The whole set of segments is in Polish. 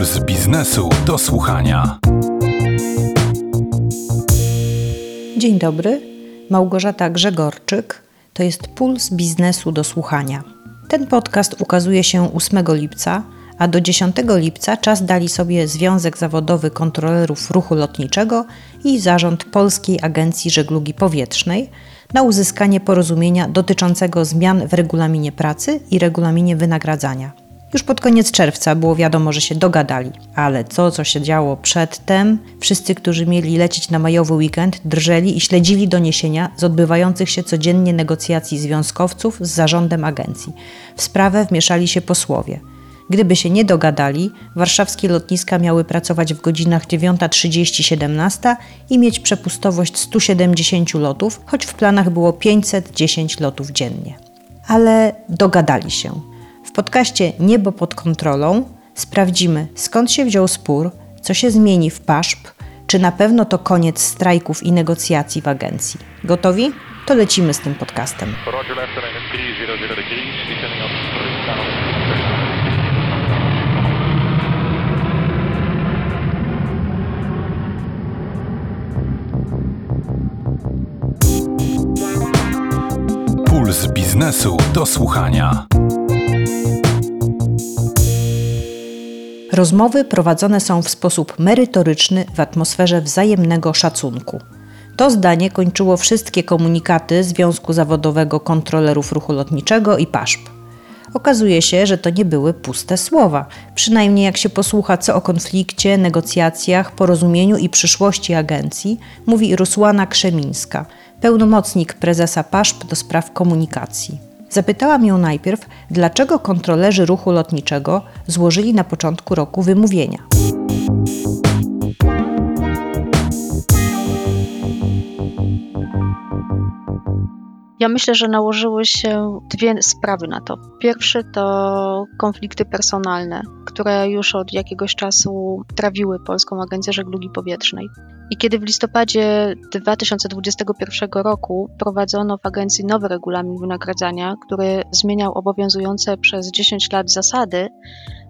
Puls biznesu do słuchania. Dzień dobry, Małgorzata Grzegorczyk. To jest Puls biznesu do słuchania. Ten podcast ukazuje się 8 lipca, a do 10 lipca czas dali sobie Związek Zawodowy Kontrolerów Ruchu Lotniczego i Zarząd Polskiej Agencji Żeglugi Powietrznej na uzyskanie porozumienia dotyczącego zmian w regulaminie pracy i regulaminie wynagradzania. Już pod koniec czerwca było wiadomo, że się dogadali, ale co, co się działo przedtem, wszyscy, którzy mieli lecieć na majowy weekend, drżeli i śledzili doniesienia z odbywających się codziennie negocjacji związkowców z zarządem agencji. W sprawę wmieszali się posłowie. Gdyby się nie dogadali, warszawskie lotniska miały pracować w godzinach 9.30-17 i mieć przepustowość 170 lotów, choć w planach było 510 lotów dziennie. Ale dogadali się. W podcaście Niebo pod kontrolą sprawdzimy, skąd się wziął spór, co się zmieni w PASZP, czy na pewno to koniec strajków i negocjacji w agencji. Gotowi? To lecimy z tym podcastem. Puls biznesu do słuchania. Rozmowy prowadzone są w sposób merytoryczny w atmosferze wzajemnego szacunku. To zdanie kończyło wszystkie komunikaty Związku Zawodowego Kontrolerów Ruchu Lotniczego i PASZP. Okazuje się, że to nie były puste słowa, przynajmniej jak się posłucha, co o konflikcie, negocjacjach, porozumieniu i przyszłości agencji mówi Rusłana Krzemińska, pełnomocnik prezesa PASZP do spraw komunikacji. Zapytałam ją najpierw, dlaczego kontrolerzy ruchu lotniczego złożyli na początku roku wymówienia. Ja myślę, że nałożyły się dwie sprawy na to. Pierwszy to konflikty personalne, które już od jakiegoś czasu trawiły Polską Agencję Żeglugi Powietrznej. I kiedy w listopadzie 2021 roku prowadzono w agencji nowy regulamin wynagradzania, który zmieniał obowiązujące przez 10 lat zasady,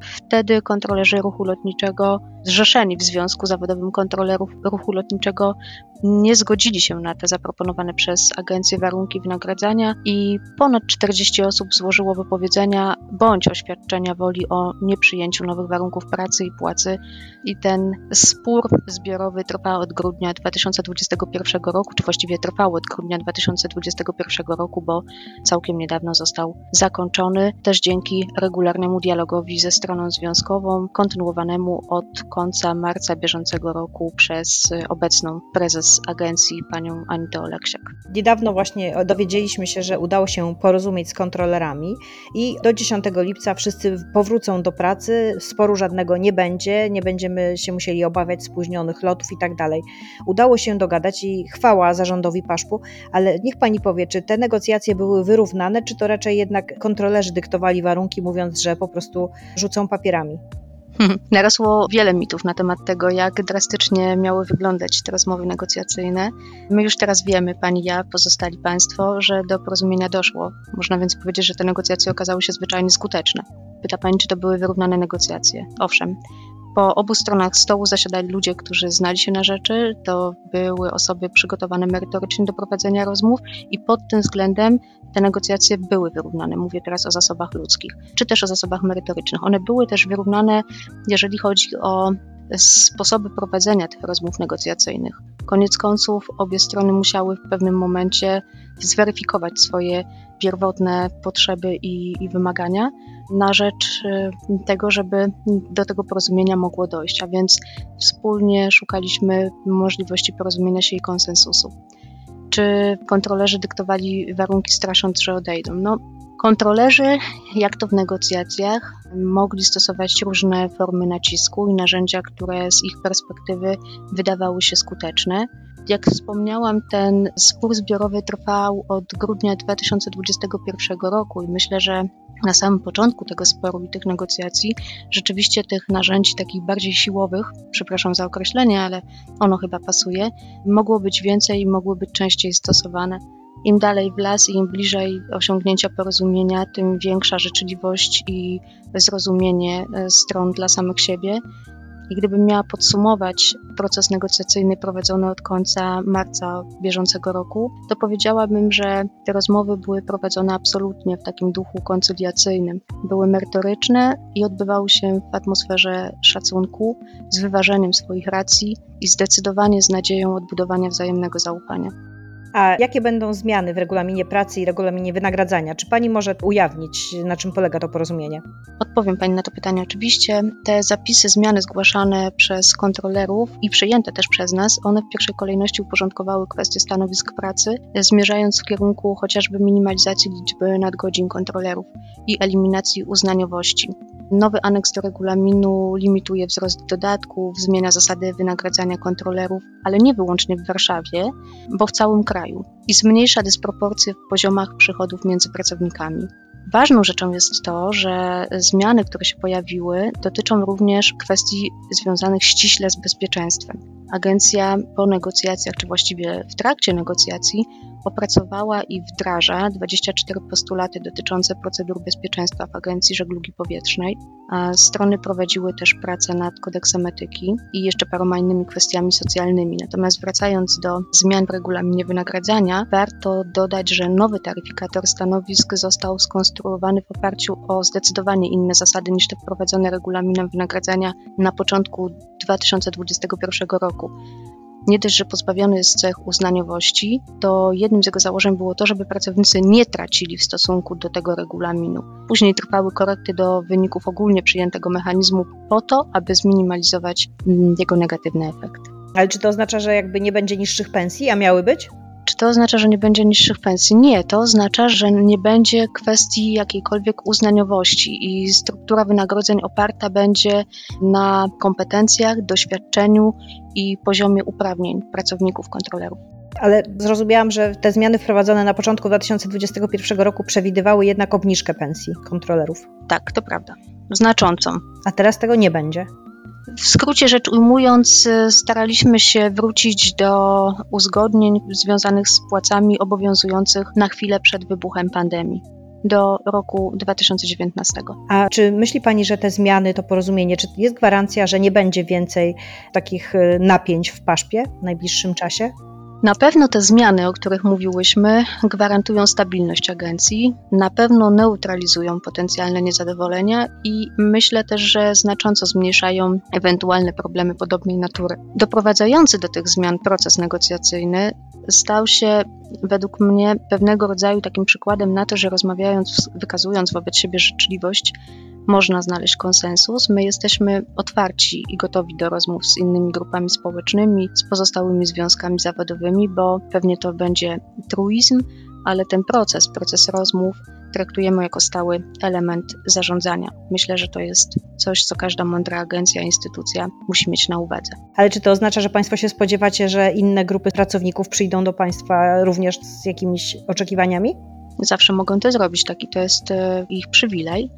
wtedy kontrolerzy ruchu lotniczego, zrzeszeni w Związku Zawodowym Kontrolerów Ruchu Lotniczego, nie zgodzili się na te zaproponowane przez agencję warunki wynagradzania i ponad 40 osób złożyło wypowiedzenia bądź oświadczenia woli o nieprzyjęciu nowych warunków pracy i płacy. I ten spór zbiorowy trwa od grudnia 2021 roku, czy właściwie trwał od grudnia 2021 roku, bo całkiem niedawno został zakończony, też dzięki regularnemu dialogowi ze stroną związkową, kontynuowanemu od końca marca bieżącego roku przez obecną prezes agencji panią Anitę Oleksiak. Niedawno właśnie dowiedzieliśmy się, że udało się porozumieć z kontrolerami i do 10 lipca wszyscy powrócą do pracy, sporu żadnego nie będzie, nie będziemy się musieli obawiać spóźnionych lotów i tak dalej. Udało się dogadać i chwała zarządowi Paszpu, ale niech pani powie, czy te negocjacje były wyrównane, czy to raczej jednak kontrolerzy dyktowali warunki, mówiąc, że po prostu rzucą papierami? Narosło wiele mitów na temat tego, jak drastycznie miały wyglądać te rozmowy negocjacyjne. My już teraz wiemy, pani ja, pozostali państwo, że do porozumienia doszło. Można więc powiedzieć, że te negocjacje okazały się zwyczajnie skuteczne. Pyta pani, czy to były wyrównane negocjacje? Owszem, po obu stronach stołu zasiadali ludzie, którzy znali się na rzeczy, to były osoby przygotowane merytorycznie do prowadzenia rozmów i pod tym względem te negocjacje były wyrównane. Mówię teraz o zasobach ludzkich, czy też o zasobach merytorycznych. One były też wyrównane, jeżeli chodzi o sposoby prowadzenia tych rozmów negocjacyjnych. Koniec końców obie strony musiały w pewnym momencie zweryfikować swoje pierwotne potrzeby i, i, wymagania na rzecz y, tego, żeby do tego porozumienia mogło dojść, a więc wspólnie szukaliśmy możliwości porozumienia się i konsensusu. Czy kontrolerzy dyktowali warunki strasząc, że odejdą? No, Kontrolerzy, jak to w negocjacjach, mogli stosować różne formy nacisku i narzędzia, które z ich perspektywy wydawały się skuteczne. Jak wspomniałam, ten spór zbiorowy trwał od grudnia 2021 roku i myślę, że na samym początku tego sporu i tych negocjacji rzeczywiście tych narzędzi takich bardziej siłowych, przepraszam za określenie, ale ono chyba pasuje, mogło być więcej i mogły być częściej stosowane. Im dalej w las i im bliżej osiągnięcia porozumienia, tym większa życzliwość i zrozumienie e, stron dla samych siebie. I gdybym miała podsumować proces negocjacyjny prowadzony od końca marca bieżącego roku, to powiedziałabym, że te rozmowy były prowadzone absolutnie w takim duchu koncyliacyjnym. Były merytoryczne i odbywały się w atmosferze szacunku, z wyważeniem swoich racji i zdecydowanie z nadzieją odbudowania wzajemnego zaufania. A jakie będą zmiany w regulaminie pracy i regulaminie wynagradzania? Czy pani może ujawnić, na czym polega to porozumienie? Odpowiem pani na to pytanie oczywiście. Te zapisy, zmiany zgłaszane przez kontrolerów i przyjęte też przez nas, one w pierwszej kolejności uporządkowały kwestie stanowisk pracy, zmierzając w kierunku chociażby minimalizacji liczby nadgodzin kontrolerów i eliminacji uznaniowości. Nowy aneks do regulaminu limituje wzrost dodatków, zmienia zasady wynagradzania kontrolerów, ale nie wyłącznie w Warszawie, bo w całym kraju i zmniejsza dysproporcje w poziomach przychodów między pracownikami. Ważną rzeczą jest to, że zmiany, które się pojawiły, dotyczą również kwestii związanych ściśle z bezpieczeństwem. Agencja po negocjacjach, czy właściwie w trakcie negocjacji, opracowała i wdraża 24 postulaty dotyczące procedur bezpieczeństwa w Agencji Żeglugi Powietrznej. Strony prowadziły też pracę nad kodeksem etyki i jeszcze paroma innymi kwestiami socjalnymi. Natomiast wracając do zmian w regulaminie wynagradzania, warto dodać, że nowy taryfikator stanowisk został skonstruowany w oparciu o zdecydowanie inne zasady niż te wprowadzone regulaminem wynagradzania na początku 2021 roku nie dość, że pozbawiony jest cech uznaniowości, to jednym z jego założeń było to, żeby pracownicy nie tracili w stosunku do tego regulaminu. Później trwały korekty do wyników ogólnie przyjętego mechanizmu po to, aby zminimalizować mm, jego negatywny efekt. Ale czy to oznacza, że jakby nie będzie niższych pensji, a miały być? Czy to oznacza, że nie będzie niższych pensji? Nie, to oznacza, że nie będzie kwestii jakiejkolwiek uznaniowości i struktura wynagrodzeń oparta będzie na kompetencjach, doświadczeniu i poziomie uprawnień pracowników kontrolerów. Ale zrozumiałam, że te zmiany wprowadzone na początku 2021 roku przewidywały jednak obniżkę pensji kontrolerów. Tak, to prawda. Znaczącą. A teraz tego nie będzie. W skrócie rzecz ujmując, y, staraliśmy się wrócić do uzgodnień związanych z płacami obowiązujących na chwilę przed wybuchem pandemii do roku 2019. A czy myśli Pani, że te zmiany, to porozumienie, czy jest gwarancja, że nie będzie więcej takich y, napięć w paszpie w najbliższym czasie? Na pewno te zmiany, o których mówiłyśmy, gwarantują stabilność agencji, na pewno neutralizują potencjalne niezadowolenia i myślę też, że znacząco zmniejszają ewentualne problemy podobnej natury. Doprowadzający do tych zmian proces negocjacyjny stał się według mnie pewnego rodzaju takim przykładem na to, że rozmawiając, wykazując wobec siebie życzliwość, można znaleźć konsensus. My jesteśmy otwarci i gotowi do rozmów z innymi grupami społecznymi, z pozostałymi związkami zawodowymi, bo pewnie to będzie truizm, ale ten proces, proces rozmów traktujemy jako stały element zarządzania. Myślę, że to jest coś, co każda mądra agencja, instytucja musi mieć na uwadze. Ale czy to oznacza, że Państwo się spodziewacie, że inne grupy pracowników przyjdą do Państwa również z jakimiś oczekiwaniami? Zawsze mogą to zrobić, taki to jest e, ich przywilej.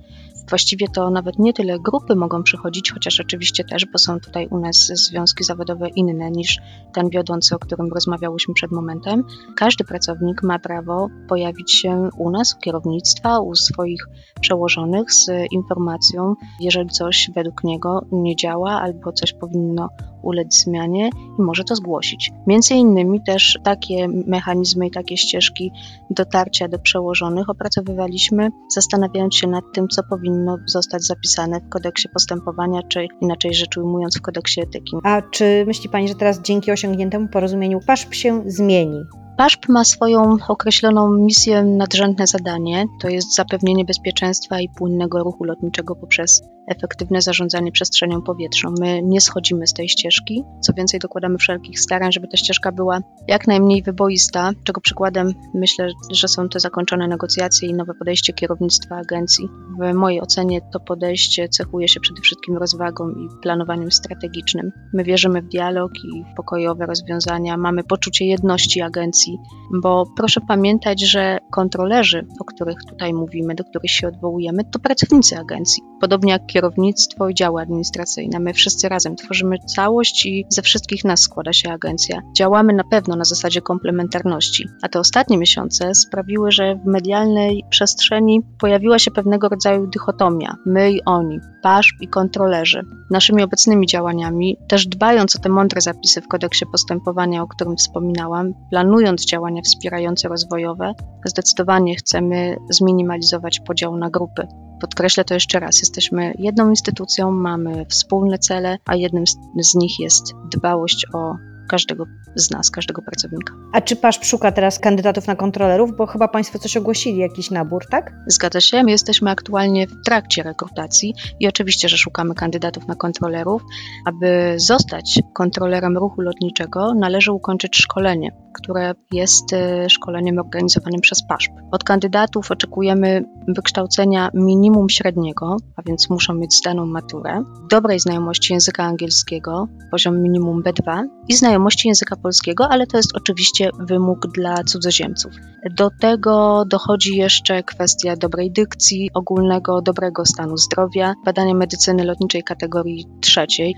Właściwie to nawet nie tyle grupy mogą przychodzić, chociaż oczywiście też, bo są tutaj u nas związki zawodowe inne niż ten wiodący, o którym rozmawiałyśmy przed momentem. Każdy pracownik ma prawo pojawić się u nas, u kierownictwa, u swoich przełożonych z informacją, jeżeli coś według niego nie działa albo coś powinno ulec zmianie i może to zgłosić. Między innymi też takie mechanizmy i takie ścieżki dotarcia do przełożonych opracowywaliśmy, zastanawiając się nad tym, co powinno zostać zapisane w kodeksie postępowania, czy inaczej rzecz ujmując w kodeksie etyki. A czy myśli Pani, że teraz dzięki osiągniętemu porozumieniu PASZP się zmieni? PASZP ma swoją określoną misję, nadrzędne zadanie, to jest zapewnienie bezpieczeństwa i płynnego ruchu lotniczego poprzez efektywne zarządzanie przestrzenią powietrzną. My nie schodzimy z tej ścieżki, co więcej dokładamy wszelkich starań, żeby ta ścieżka była jak najmniej wyboista, czego przykładem myślę, że są te zakończone negocjacje i nowe podejście kierownictwa agencji. W mojej ocenie to podejście cechuje się przede wszystkim rozwagą i planowaniem strategicznym. My wierzymy w dialog i w pokojowe rozwiązania, mamy poczucie jedności agencji, bo proszę pamiętać, że kontrolerzy, o których tutaj mówimy, do których się odwołujemy, to pracownicy agencji. podobnie jak kierownictwo i działy administracyjne. My wszyscy razem tworzymy całość i ze wszystkich nas składa się agencja. Działamy na pewno na zasadzie komplementarności, a te ostatnie miesiące sprawiły, że w medialnej przestrzeni pojawiła się pewnego rodzaju dychotomia my i oni, PASZP i kontrolerzy. Naszymi obecnymi działaniami, też dbając o te mądre zapisy w kodeksie postępowania, o którym wspominałam, planując działania wspierające rozwojowe, zdecydowanie chcemy zminimalizować podział na grupy. Podkreślę to jeszcze raz, jesteśmy jedną instytucją, mamy wspólne cele, a jednym z, nich jest dbałość o każdego z nas, każdego pracownika. A czy PASZ szuka teraz kandydatów na kontrolerów? Bo chyba Państwo coś ogłosili, jakiś nabór, tak? Zgadza się, my jesteśmy aktualnie w trakcie rekrutacji i oczywiście, że szukamy kandydatów na kontrolerów. Aby zostać kontrolerem ruchu lotniczego, należy ukończyć szkolenie, które jest e, szkoleniem organizowanym przez PASZP. Od kandydatów oczekujemy wykształcenia minimum średniego, a więc muszą mieć zdaną maturę, dobrej znajomości języka angielskiego, poziom minimum B2 i znajomości języka polskiego, ale to jest oczywiście wymóg dla cudzoziemców. Do tego dochodzi jeszcze kwestia dobrej dykcji, ogólnego dobrego stanu zdrowia, badania medycyny lotniczej kategorii trzeciej.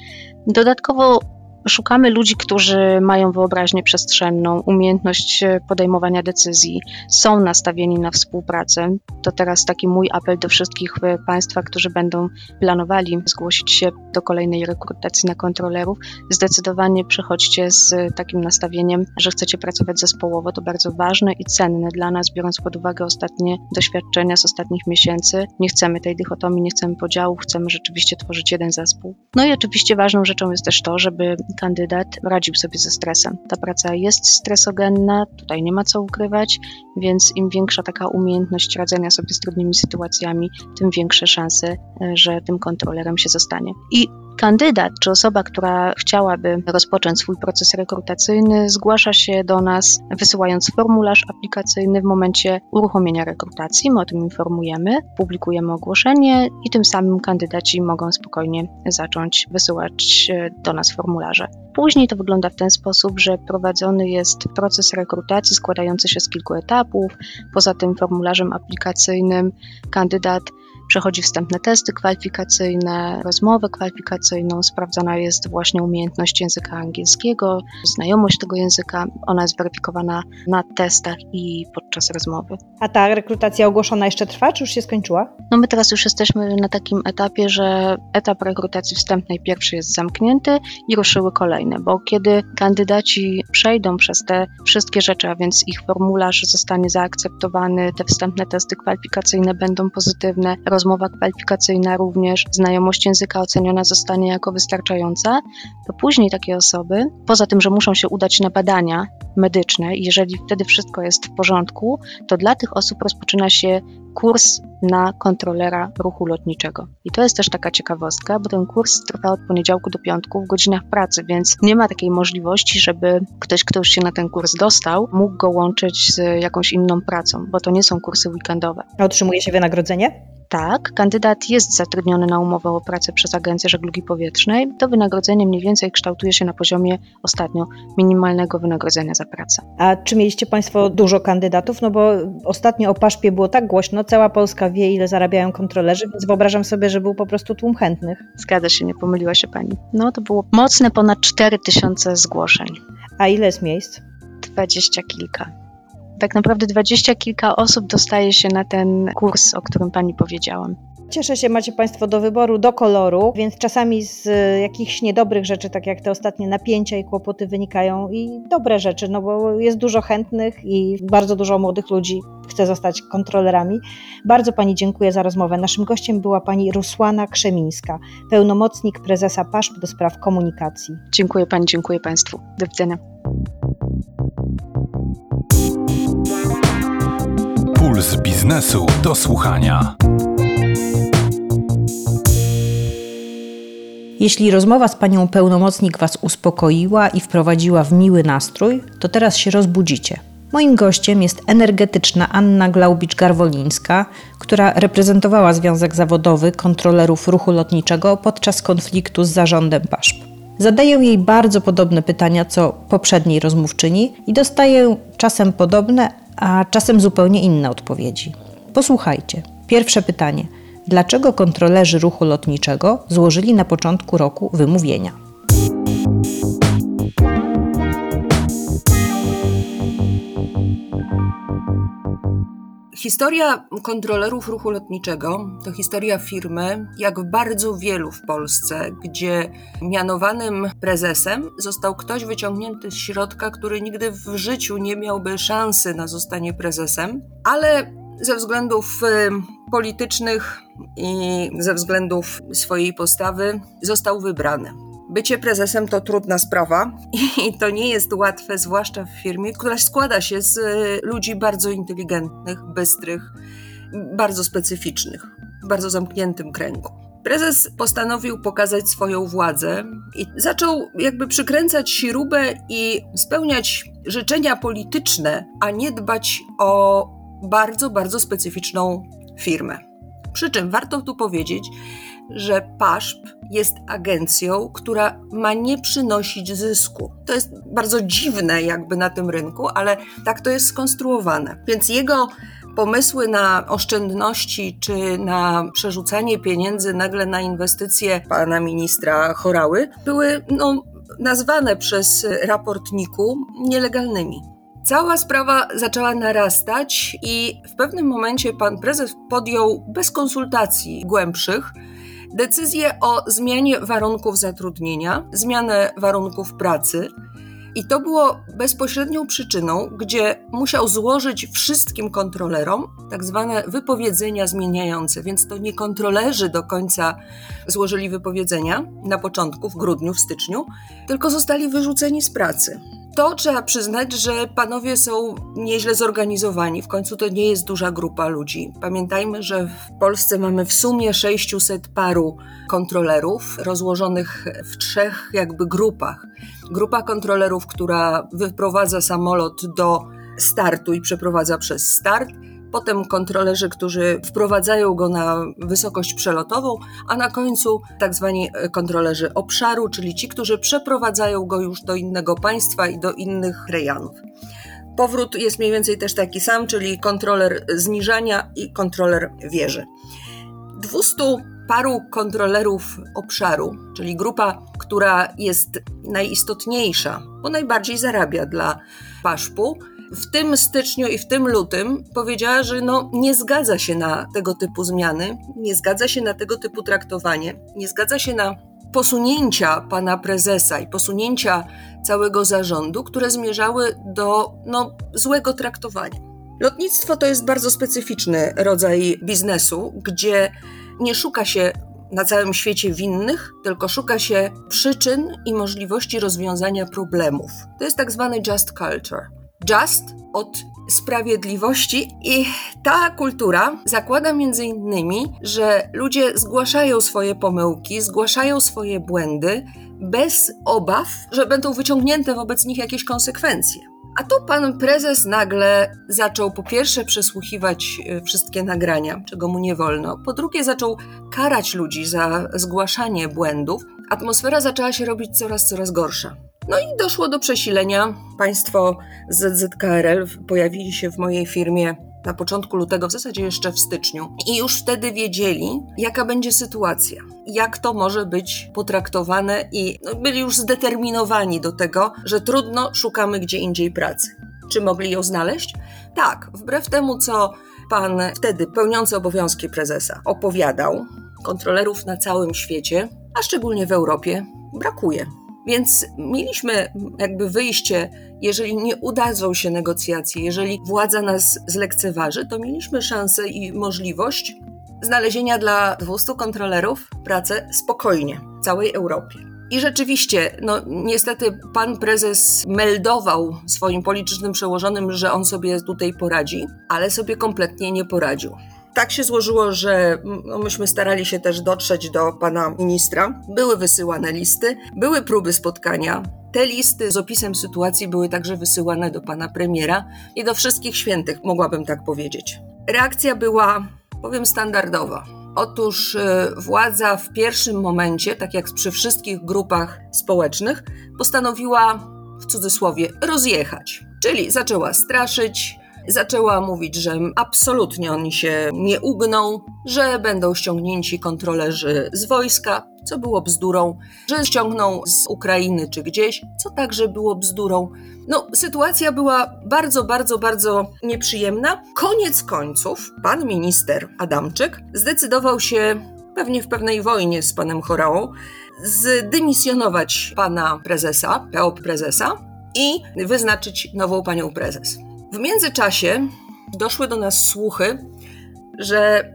Dodatkowo Szukamy ludzi, którzy mają wyobraźnię przestrzenną, umiejętność e, podejmowania decyzji, są nastawieni na współpracę. To teraz taki mój apel do wszystkich e, Państwa, którzy będą planowali zgłosić się do kolejnej rekrutacji na kontrolerów. Zdecydowanie przychodźcie z takim nastawieniem, że chcecie pracować zespołowo. To bardzo ważne i cenne dla nas, biorąc pod uwagę ostatnie doświadczenia z ostatnich miesięcy. Nie chcemy tej dychotomii, nie chcemy podziału, chcemy rzeczywiście tworzyć jeden zespół. No i oczywiście ważną rzeczą jest też to, żeby kandydat radził sobie ze stresem. Ta praca jest stresogenna, tutaj nie ma co ukrywać, więc im większa taka umiejętność radzenia sobie z trudnymi sytuacjami, tym większe szanse, e, że tym kontrolerem się zostanie. I kandydat czy osoba, która chciałaby rozpocząć swój proces rekrutacyjny, zgłasza się do nas wysyłając formularz aplikacyjny w momencie uruchomienia rekrutacji. My o tym informujemy, publikujemy ogłoszenie i tym samym kandydaci mogą spokojnie zacząć wysyłać e, do nas formularze. Później to wygląda w ten sposób, że prowadzony jest proces rekrutacji składający się z kilku etapów. Poza tym formularzem aplikacyjnym kandydat przechodzi wstępne testy kwalifikacyjne, rozmowę kwalifikacyjną, sprawdzana jest właśnie umiejętność języka angielskiego, znajomość tego języka, ona jest weryfikowana na testach i podczas rozmowy. A ta rekrutacja ogłoszona jeszcze trwa, czy już się skończyła? No my teraz już jesteśmy na takim etapie, że etap rekrutacji wstępnej pierwszy jest zamknięty i ruszyły kolejne, bo kiedy kandydaci przejdą przez te wszystkie rzeczy, a więc ich formularz zostanie zaakceptowany, te wstępne testy kwalifikacyjne będą pozytywne, rozmowa kwalifikacyjna również, znajomość języka oceniona zostanie jako wystarczająca, to później takie osoby, poza tym, że muszą się udać na badania medyczne i jeżeli wtedy wszystko jest w porządku, to dla tych osób rozpoczyna się kurs na kontrolera ruchu lotniczego. I to jest też taka ciekawostka, bo ten kurs trwa od poniedziałku do piątku w godzinach pracy, więc nie ma takiej możliwości, żeby ktoś, kto już się na ten kurs dostał, mógł go łączyć z jakąś inną pracą, bo to nie są kursy weekendowe. A otrzymuje się wynagrodzenie? tak, kandydat jest zatrudniony na umowę o pracę przez Agencję Żeglugi Powietrznej, to wynagrodzenie mniej więcej kształtuje się na poziomie ostatnio minimalnego wynagrodzenia za pracę. A czy mieliście Państwo dużo kandydatów? No bo ostatnio o paszpie było tak głośno, cała Polska wie, ile zarabiają kontrolerzy, więc wyobrażam sobie, że był po prostu tłum chętnych. Zgadza się, nie pomyliła się Pani. No to było mocne ponad 4000 zgłoszeń. A ile jest miejsc? Dwadzieścia kilka tak naprawdę dwadzieścia kilka osób dostaje się na ten kurs, o którym Pani powiedziałam. Cieszę się, macie Państwo do wyboru, do koloru, więc czasami z e, jakichś niedobrych rzeczy, tak jak te ostatnie napięcia i kłopoty wynikają i dobre rzeczy, no bo jest dużo chętnych i bardzo dużo młodych ludzi chce zostać kontrolerami. Bardzo Pani dziękuję za rozmowę. Naszym gościem była Pani Rusłana Krzemińska, pełnomocnik prezesa PASZP do spraw komunikacji. Dziękuję Pani, dziękuję Państwu. Do widzenia. Puls biznesu do słuchania. Jeśli rozmowa z panią pełnomocnik was uspokoiła i wprowadziła w miły nastrój, to teraz się rozbudzicie. Moim gościem jest energetyczna Anna Glaubicz-Garwolińska, która reprezentowała Związek Zawodowy Kontrolerów Ruchu Lotniczego podczas konfliktu z zarządem PASZP. Zadaję jej bardzo podobne pytania co poprzedniej rozmówczyni i dostaję czasem podobne, a czasem zupełnie inne odpowiedzi. Posłuchajcie. Pierwsze pytanie. Dlaczego kontrolerzy ruchu lotniczego złożyli na początku roku wymówienia. Historia kontrolerów ruchu lotniczego to historia firmy, jak w bardzo wielu w Polsce, gdzie mianowanym prezesem został ktoś wyciągnięty z środka, który nigdy w życiu nie miałby szansy na zostanie prezesem, ale ze względów y, politycznych i ze względów swojej postawy został wybrany. Bycie prezesem to trudna sprawa i to nie jest łatwe, zwłaszcza w firmie, która składa się z y, ludzi bardzo inteligentnych, bystrych, bardzo specyficznych, w bardzo zamkniętym kręgu. Prezes postanowił pokazać swoją władzę i zaczął jakby przykręcać śrubę i spełniać życzenia polityczne, a nie dbać o bardzo, bardzo specyficzną firmę. Przy czym warto tu powiedzieć, że PASZP jest agencją, która ma nie przynosić zysku. To jest bardzo dziwne jakby na tym rynku, ale tak to jest skonstruowane. Więc jego pomysły na oszczędności czy na przerzucanie pieniędzy nagle na inwestycje pana ministra Chorały były no, nazwane przez raportniku nielegalnymi. Cała sprawa zaczęła narastać i w pewnym momencie pan prezes podjął bez konsultacji głębszych decyzję o zmianie warunków zatrudnienia, zmianę warunków pracy. I to było bezpośrednią przyczyną, gdzie musiał złożyć wszystkim kontrolerom tak zwane wypowiedzenia zmieniające, więc to nie kontrolerzy do końca złożyli wypowiedzenia na początku, w grudniu, w styczniu, tylko zostali wyrzuceni z pracy. To trzeba przyznać, że panowie są nieźle zorganizowani. W końcu to nie jest duża grupa ludzi. Pamiętajmy, że w Polsce mamy w sumie 600 paru kontrolerów rozłożonych w trzech jakby grupach. Grupa kontrolerów, która wyprowadza samolot do startu i przeprowadza przez start potem kontrolerzy, którzy wprowadzają go na wysokość przelotową, a na końcu tak zwani kontrolerzy obszaru, czyli ci, którzy przeprowadzają go już do innego państwa i do innych rejonów. Powrót jest mniej więcej też taki sam, czyli kontroler zniżania i kontroler wieży. 200 paru kontrolerów obszaru, czyli grupa, która jest najistotniejsza, bo najbardziej zarabia dla paszpu, w tym styczniu i w tym lutym powiedziała, że no, nie zgadza się na tego typu zmiany, nie zgadza się na tego typu traktowanie, nie zgadza się na posunięcia pana prezesa i posunięcia całego zarządu, które zmierzały do no, złego traktowania. Lotnictwo to jest bardzo specyficzny rodzaj biznesu, gdzie nie szuka się na całym świecie winnych, tylko szuka się przyczyn i możliwości rozwiązania problemów. To jest tak zwany just culture. Just od sprawiedliwości i ta kultura zakłada między innymi, że ludzie zgłaszają swoje pomyłki, zgłaszają swoje błędy bez obaw, że będą wyciągnięte wobec nich jakieś konsekwencje. A tu pan prezes nagle zaczął po pierwsze przesłuchiwać e, wszystkie nagrania, czego mu nie wolno, po drugie zaczął karać ludzi za zgłaszanie błędów. Atmosfera zaczęła się robić coraz, coraz gorsza. No i doszło do przesilenia. Państwo z ZZKRL pojawili się w mojej firmie na początku lutego, w zasadzie jeszcze w styczniu, i już wtedy wiedzieli, jaka będzie sytuacja, jak to może być potraktowane, i no, byli już zdeterminowani do tego, że trudno, szukamy gdzie indziej pracy. Czy mogli ją znaleźć? Tak, wbrew temu, co pan wtedy pełniący obowiązki prezesa opowiadał, kontrolerów na całym świecie, a szczególnie w Europie, brakuje. Więc mieliśmy jakby wyjście, jeżeli nie udadzą się negocjacje, jeżeli władza nas zlekceważy, to mieliśmy szansę i możliwość znalezienia dla 200 kontrolerów pracę spokojnie w całej Europie. I rzeczywiście, no niestety pan prezes meldował swoim politycznym przełożonym, że on sobie tutaj poradzi, ale sobie kompletnie nie poradził tak się złożyło, że no, myśmy starali się też dotrzeć do pana ministra. Były wysyłane listy, były próby spotkania. Te listy z opisem sytuacji były także wysyłane do pana premiera i do wszystkich świętych, mogłabym tak powiedzieć. Reakcja była, powiem, standardowa. Otóż e, władza w pierwszym momencie, tak jak przy wszystkich grupach społecznych, postanowiła w cudzysłowie rozjechać, czyli zaczęła straszyć, zaczęła mówić, że absolutnie oni się nie ugną, że będą ściągnięci kontrolerzy z wojska, co było bzdurą, że ściągną z Ukrainy czy gdzieś, co także było bzdurą. No, sytuacja była bardzo, bardzo, bardzo nieprzyjemna. Koniec końców, pan minister Adamczyk zdecydował się, pewnie w pewnej wojnie z panem Chorałą, zdymisjonować pana prezesa, PO prezesa i wyznaczyć nową panią prezes. W międzyczasie doszły do nas słuchy, że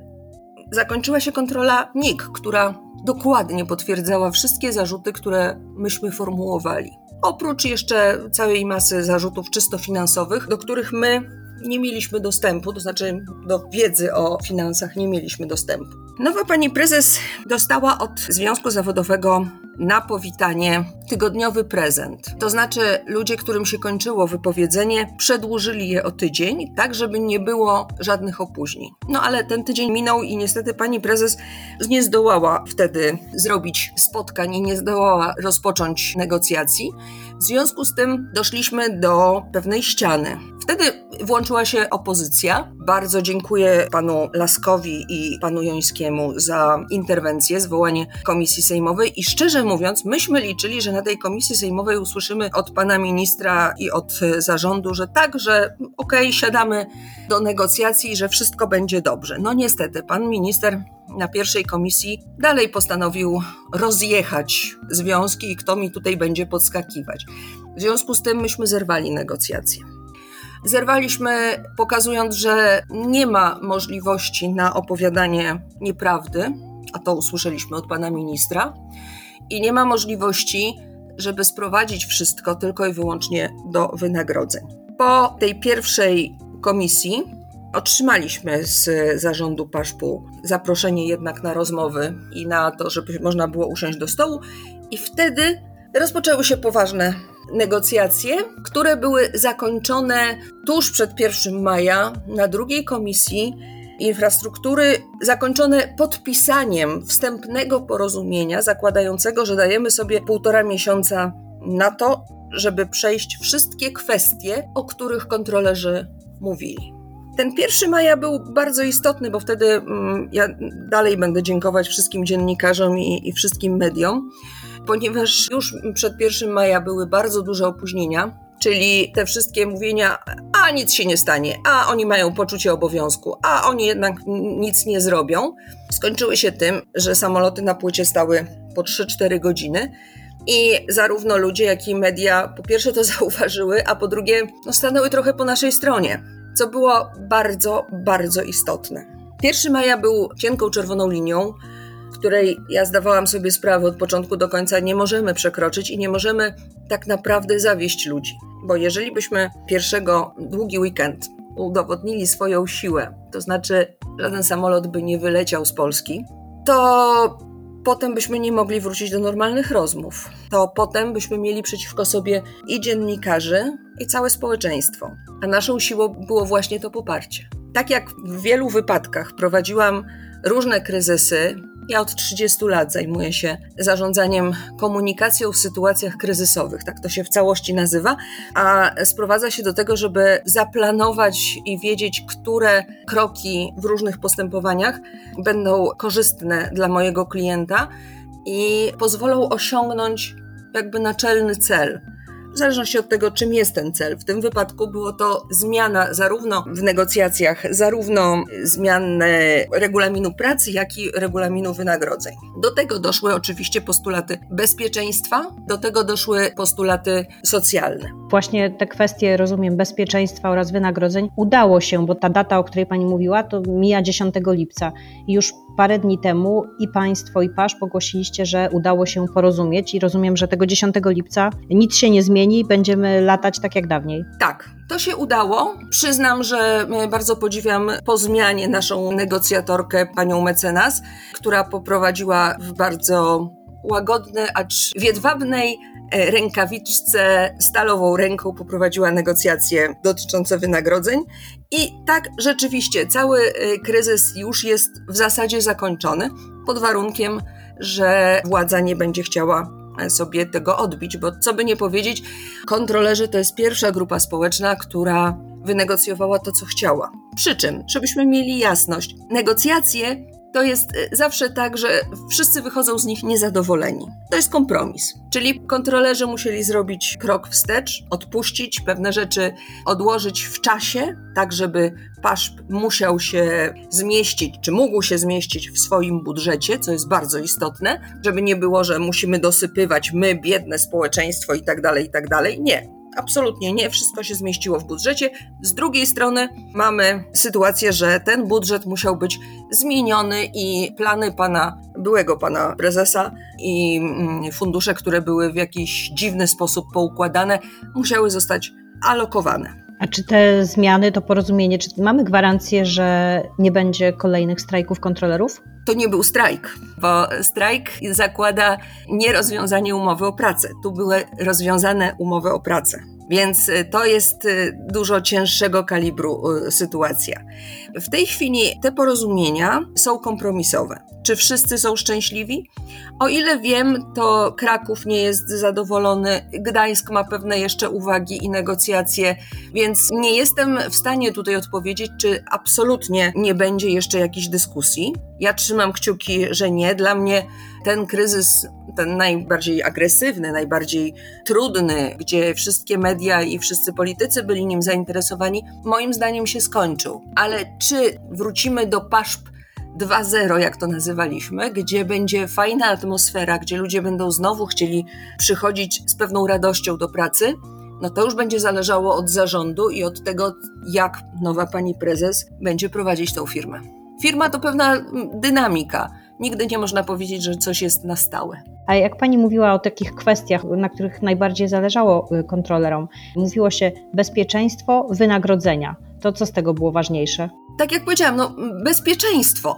zakończyła się kontrola NIK, która dokładnie potwierdzała wszystkie zarzuty, które myśmy formułowali. Oprócz jeszcze całej masy zarzutów czysto finansowych, do których my nie mieliśmy dostępu, to znaczy do wiedzy o finansach nie mieliśmy dostępu. Nowa pani prezes dostała od Związku Zawodowego na powitanie tygodniowy prezent. To znaczy, ludzie, którym się kończyło wypowiedzenie, przedłużyli je o tydzień, tak żeby nie było żadnych opóźnień. No ale ten tydzień minął i niestety pani prezes nie zdołała wtedy zrobić spotkań i nie zdołała rozpocząć negocjacji. W związku z tym doszliśmy do pewnej ściany. Wtedy włączyła się opozycja. Bardzo dziękuję panu Laskowi i panu Jońskiemu za interwencję, zwołanie komisji sejmowej i szczerze mówiąc, myśmy liczyli, że na tej komisji sejmowej usłyszymy od pana ministra i od zarządu, że tak, że okej, okay, siadamy do negocjacji że wszystko będzie dobrze. No niestety, pan minister na pierwszej komisji dalej postanowił rozjechać związki i kto mi tutaj będzie podskakiwać. W związku z tym myśmy zerwali negocjacje. Zerwaliśmy, pokazując, że nie ma możliwości na opowiadanie nieprawdy, a to usłyszeliśmy od pana ministra, i nie ma możliwości, żeby sprowadzić wszystko tylko i wyłącznie do wynagrodzeń. Po tej pierwszej komisji otrzymaliśmy z zarządu Paszpu zaproszenie jednak na rozmowy i na to, żeby można było usiąść do stołu, i wtedy rozpoczęły się poważne negocjacje, które były zakończone tuż przed 1 maja na drugiej komisji infrastruktury, zakończone podpisaniem wstępnego porozumienia zakładającego, że dajemy sobie półtora miesiąca na to, żeby przejść wszystkie kwestie, o których kontrolerzy mówili. Ten 1 maja był bardzo istotny, bo wtedy mm, ja dalej będę dziękować wszystkim dziennikarzom i, i wszystkim mediom, ponieważ już przed 1 maja były bardzo duże opóźnienia, czyli te wszystkie mówienia, a nic się nie stanie, a oni mają poczucie obowiązku, a oni jednak nic nie zrobią, skończyły się tym, że samoloty na płycie stały po 3-4 godziny. I zarówno ludzie, jak i media po pierwsze to zauważyły, a po drugie no, stanęły trochę po naszej stronie, co było bardzo, bardzo istotne. 1 maja był cienką czerwoną linią, której ja zdawałam sobie sprawę od początku do końca, nie możemy przekroczyć i nie możemy tak naprawdę zawieść ludzi. Bo jeżeli byśmy pierwszego długi weekend udowodnili swoją siłę, to znaczy żaden samolot by nie wyleciał z Polski, to potem byśmy nie mogli wrócić do normalnych rozmów. To potem byśmy mieli przeciwko sobie i dziennikarzy, i całe społeczeństwo. A naszą siłą było właśnie to poparcie. Tak jak w wielu wypadkach prowadziłam różne kryzysy, ja od 30 lat zajmuję się zarządzaniem komunikacją w sytuacjach kryzysowych, tak to się w całości nazywa, a sprowadza się do tego, żeby zaplanować i wiedzieć, które kroki w różnych postępowaniach będą korzystne dla mojego klienta i pozwolą osiągnąć jakby naczelny cel w zależności od tego, czym jest ten cel. W tym wypadku było to zmiana zarówno w negocjacjach, zarówno zmiany regulaminu pracy, jak i regulaminu wynagrodzeń. Do tego doszły oczywiście postulaty bezpieczeństwa, do tego doszły postulaty socjalne. Właśnie te kwestie, rozumiem, bezpieczeństwa oraz wynagrodzeń udało się, bo ta data, o której Pani mówiła, to mija 10 lipca. Już parę dni temu i Państwo, i PASZ ogłosiliście, że udało się porozumieć i rozumiem, że tego 10 lipca nic się nie zmieni i będziemy latać tak jak dawniej. Tak, to się udało. Przyznam, że bardzo podziwiam po zmianie naszą negocjatorkę, panią mecenas, która poprowadziła w bardzo łagodny, acz w jedwabnej e, rękawiczce, stalową ręką poprowadziła negocjacje dotyczące wynagrodzeń. I tak rzeczywiście cały e, kryzys już jest w zasadzie zakończony, pod warunkiem, że władza nie będzie chciała e, sobie tego odbić, bo co by nie powiedzieć, kontrolerzy to jest pierwsza grupa społeczna, która wynegocjowała to, co chciała. Przy czym, żebyśmy mieli jasność, negocjacje to jest y, zawsze tak, że wszyscy wychodzą z nich niezadowoleni. To jest kompromis. Czyli kontrolerzy musieli zrobić krok wstecz, odpuścić pewne rzeczy, odłożyć w czasie, tak żeby paszp musiał się zmieścić, czy mógł się zmieścić w swoim budżecie, co jest bardzo istotne, żeby nie było, że musimy dosypywać my, biedne społeczeństwo i tak dalej, i tak dalej. Nie. Absolutnie nie, wszystko się zmieściło w budżecie. Z drugiej strony mamy sytuację, że ten budżet musiał być zmieniony i plany pana, byłego pana prezesa i mm, fundusze, które były w jakiś dziwny sposób poukładane, musiały zostać alokowane. A czy te zmiany, to porozumienie, czy mamy gwarancję, że nie będzie kolejnych strajków kontrolerów? To nie był strajk, bo strajk zakłada nierozwiązanie umowy o pracę. Tu były rozwiązane umowy o pracę. Więc y, to jest y, dużo cięższego kalibru y, sytuacja. W tej chwili te porozumienia są kompromisowe. Czy wszyscy są szczęśliwi? O ile wiem, to Kraków nie jest zadowolony, Gdańsk ma pewne jeszcze uwagi i negocjacje, więc nie jestem w stanie tutaj odpowiedzieć, czy absolutnie nie będzie jeszcze jakiejś dyskusji. Ja trzymam kciuki, że nie. Dla mnie ten kryzys, ten najbardziej agresywny, najbardziej trudny, gdzie wszystkie media i wszyscy politycy byli nim zainteresowani, moim zdaniem się skończył. Ale czy wrócimy do paszp 2.0, jak to nazywaliśmy, gdzie będzie fajna atmosfera, gdzie ludzie będą znowu chcieli przychodzić z pewną radością do pracy, no to już będzie zależało od zarządu i od tego, jak nowa pani prezes będzie prowadzić tą firmę. Firma to pewna dynamika. Nigdy nie można powiedzieć, że coś jest na stałe. A jak pani mówiła o takich kwestiach, na których najbardziej zależało y, kontrolerom, mówiło się bezpieczeństwo, wynagrodzenia. To co z tego było ważniejsze? Tak jak powiedziałam, no bezpieczeństwo.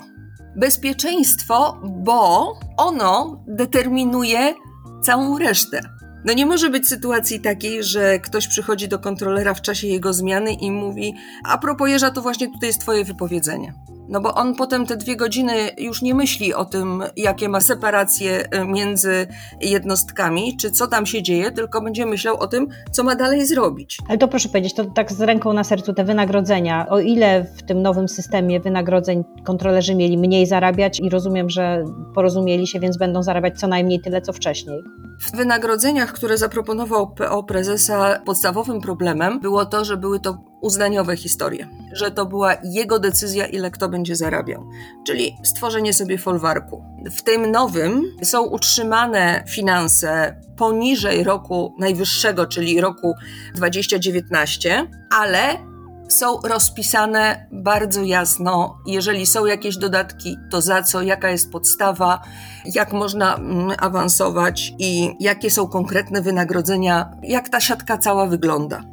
Bezpieczeństwo, bo ono determinuje całą resztę. No nie może być sytuacji takiej, że ktoś przychodzi do kontrolera w czasie jego zmiany i mówi: A propos jeża, to właśnie tutaj jest Twoje wypowiedzenie. No bo on potem te dwie godziny już nie myśli o tym, jakie ma separacje y, między jednostkami, czy co tam się dzieje, tylko będzie myślał o tym, co ma dalej zrobić. Ale to proszę powiedzieć, to tak z ręką na sercu te wynagrodzenia. O ile w tym nowym systemie wynagrodzeń kontrolerzy mieli mniej zarabiać i rozumiem, że porozumieli się, więc będą zarabiać co najmniej tyle, co wcześniej. W wynagrodzeniach, które zaproponował PO prezesa, podstawowym problemem było to, że były to uznaniowe historie, że to była jego decyzja, ile kto będzie zarabiał, czyli stworzenie sobie folwarku. W tym nowym są utrzymane finanse poniżej roku najwyższego, czyli roku 2019, ale są rozpisane bardzo jasno. Jeżeli są jakieś dodatki, to za co, jaka jest podstawa, jak można mm, awansować i jakie są konkretne wynagrodzenia, jak ta siatka cała wygląda.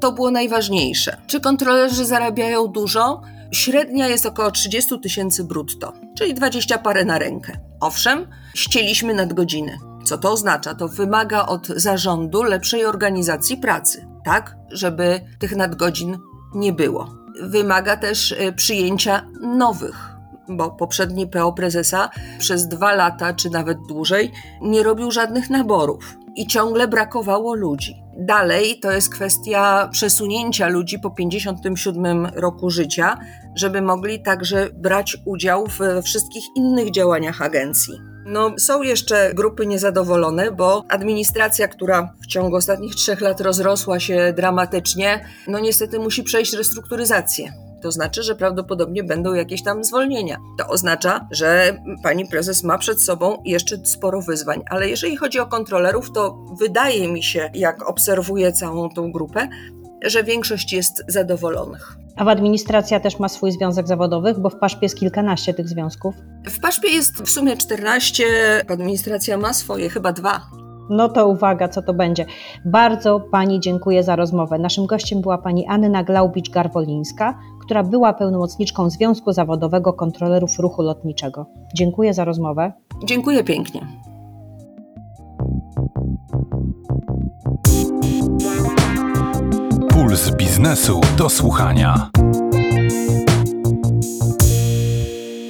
To było najważniejsze. Czy kontrolerzy zarabiają dużo? Średnia jest około 30 tysięcy brutto, czyli 20 parę na rękę. Owszem, ścieliśmy nadgodziny. Co to oznacza? To wymaga od zarządu lepszej organizacji pracy, tak, żeby tych nadgodzin nie było. Wymaga też y, przyjęcia nowych, bo poprzedni PO prezesa przez dwa lata, czy nawet dłużej, nie robił żadnych naborów i ciągle brakowało ludzi. Dalej to jest kwestia przesunięcia ludzi po 57 roku życia, żeby mogli także brać udział w wszystkich innych działaniach agencji. No, są jeszcze grupy niezadowolone, bo administracja, która w ciągu ostatnich trzech lat rozrosła się dramatycznie, no niestety musi przejść restrukturyzację. To znaczy, że prawdopodobnie będą jakieś tam zwolnienia. To oznacza, że pani prezes ma przed sobą jeszcze sporo wyzwań. Ale jeżeli chodzi o kontrolerów, to wydaje mi się, jak obserwuję całą tą grupę, że większość jest zadowolonych. A w administracja też ma swój związek zawodowych, bo w Paszpie jest kilkanaście tych związków. W Paszpie jest w sumie 14, administracja ma swoje, chyba dwa. No to uwaga, co to będzie. Bardzo Pani dziękuję za rozmowę. Naszym gościem była Pani Anna Glaubicz-Garwolińska, która była pełnomocniczką Związku Zawodowego Kontrolerów Ruchu Lotniczego. Dziękuję za rozmowę. Dziękuję pięknie. Puls biznesu do słuchania.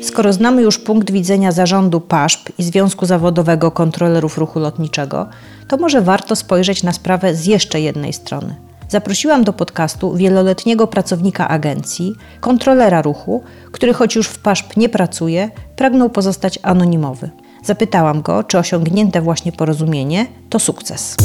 Skoro znamy już punkt widzenia zarządu PASZP i Związku Zawodowego Kontrolerów Ruchu Lotniczego, to może warto spojrzeć na sprawę z jeszcze jednej strony zaprosiłam do podcastu wieloletniego pracownika agencji, kontrolera ruchu, który choć już w PASZP nie pracuje, pragnął pozostać anonimowy. Zapytałam go, czy osiągnięte właśnie porozumienie to sukces.